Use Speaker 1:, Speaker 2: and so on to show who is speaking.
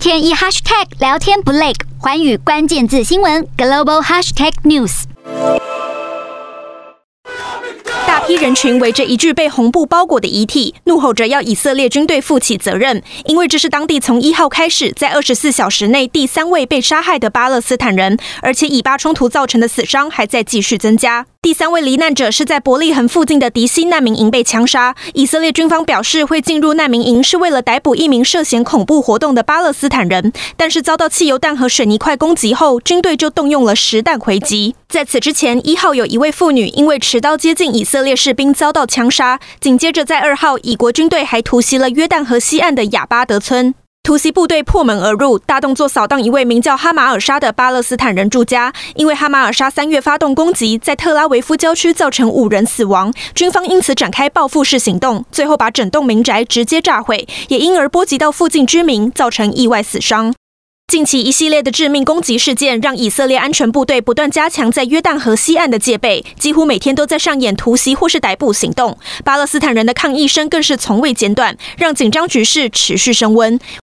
Speaker 1: 天一 hashtag 聊天不累，寰宇关键字新闻 global hashtag news。
Speaker 2: 大批人群围着一具被红布包裹的遗体，怒吼着要以色列军队负起责任，因为这是当地从一号开始在二十四小时内第三位被杀害的巴勒斯坦人，而且以巴冲突造成的死伤还在继续增加。第三位罹难者是在伯利恒附近的迪西难民营被枪杀。以色列军方表示会进入难民营是为了逮捕一名涉嫌恐怖活动的巴勒斯坦人，但是遭到汽油弹和水泥块攻击后，军队就动用了实弹回击。在此之前，一号有一位妇女因为持刀接近以色列士兵遭到枪杀。紧接着在二号，以国军队还突袭了约旦河西岸的亚巴德村。突袭部队破门而入，大动作扫荡一位名叫哈马尔沙的巴勒斯坦人住家。因为哈马尔沙三月发动攻击，在特拉维夫郊区造成五人死亡，军方因此展开报复式行动，最后把整栋民宅直接炸毁，也因而波及到附近居民，造成意外死伤。近期一系列的致命攻击事件，让以色列安全部队不断加强在约旦河西岸的戒备，几乎每天都在上演突袭或是逮捕行动。巴勒斯坦人的抗议声更是从未间断，让紧张局势持续升温。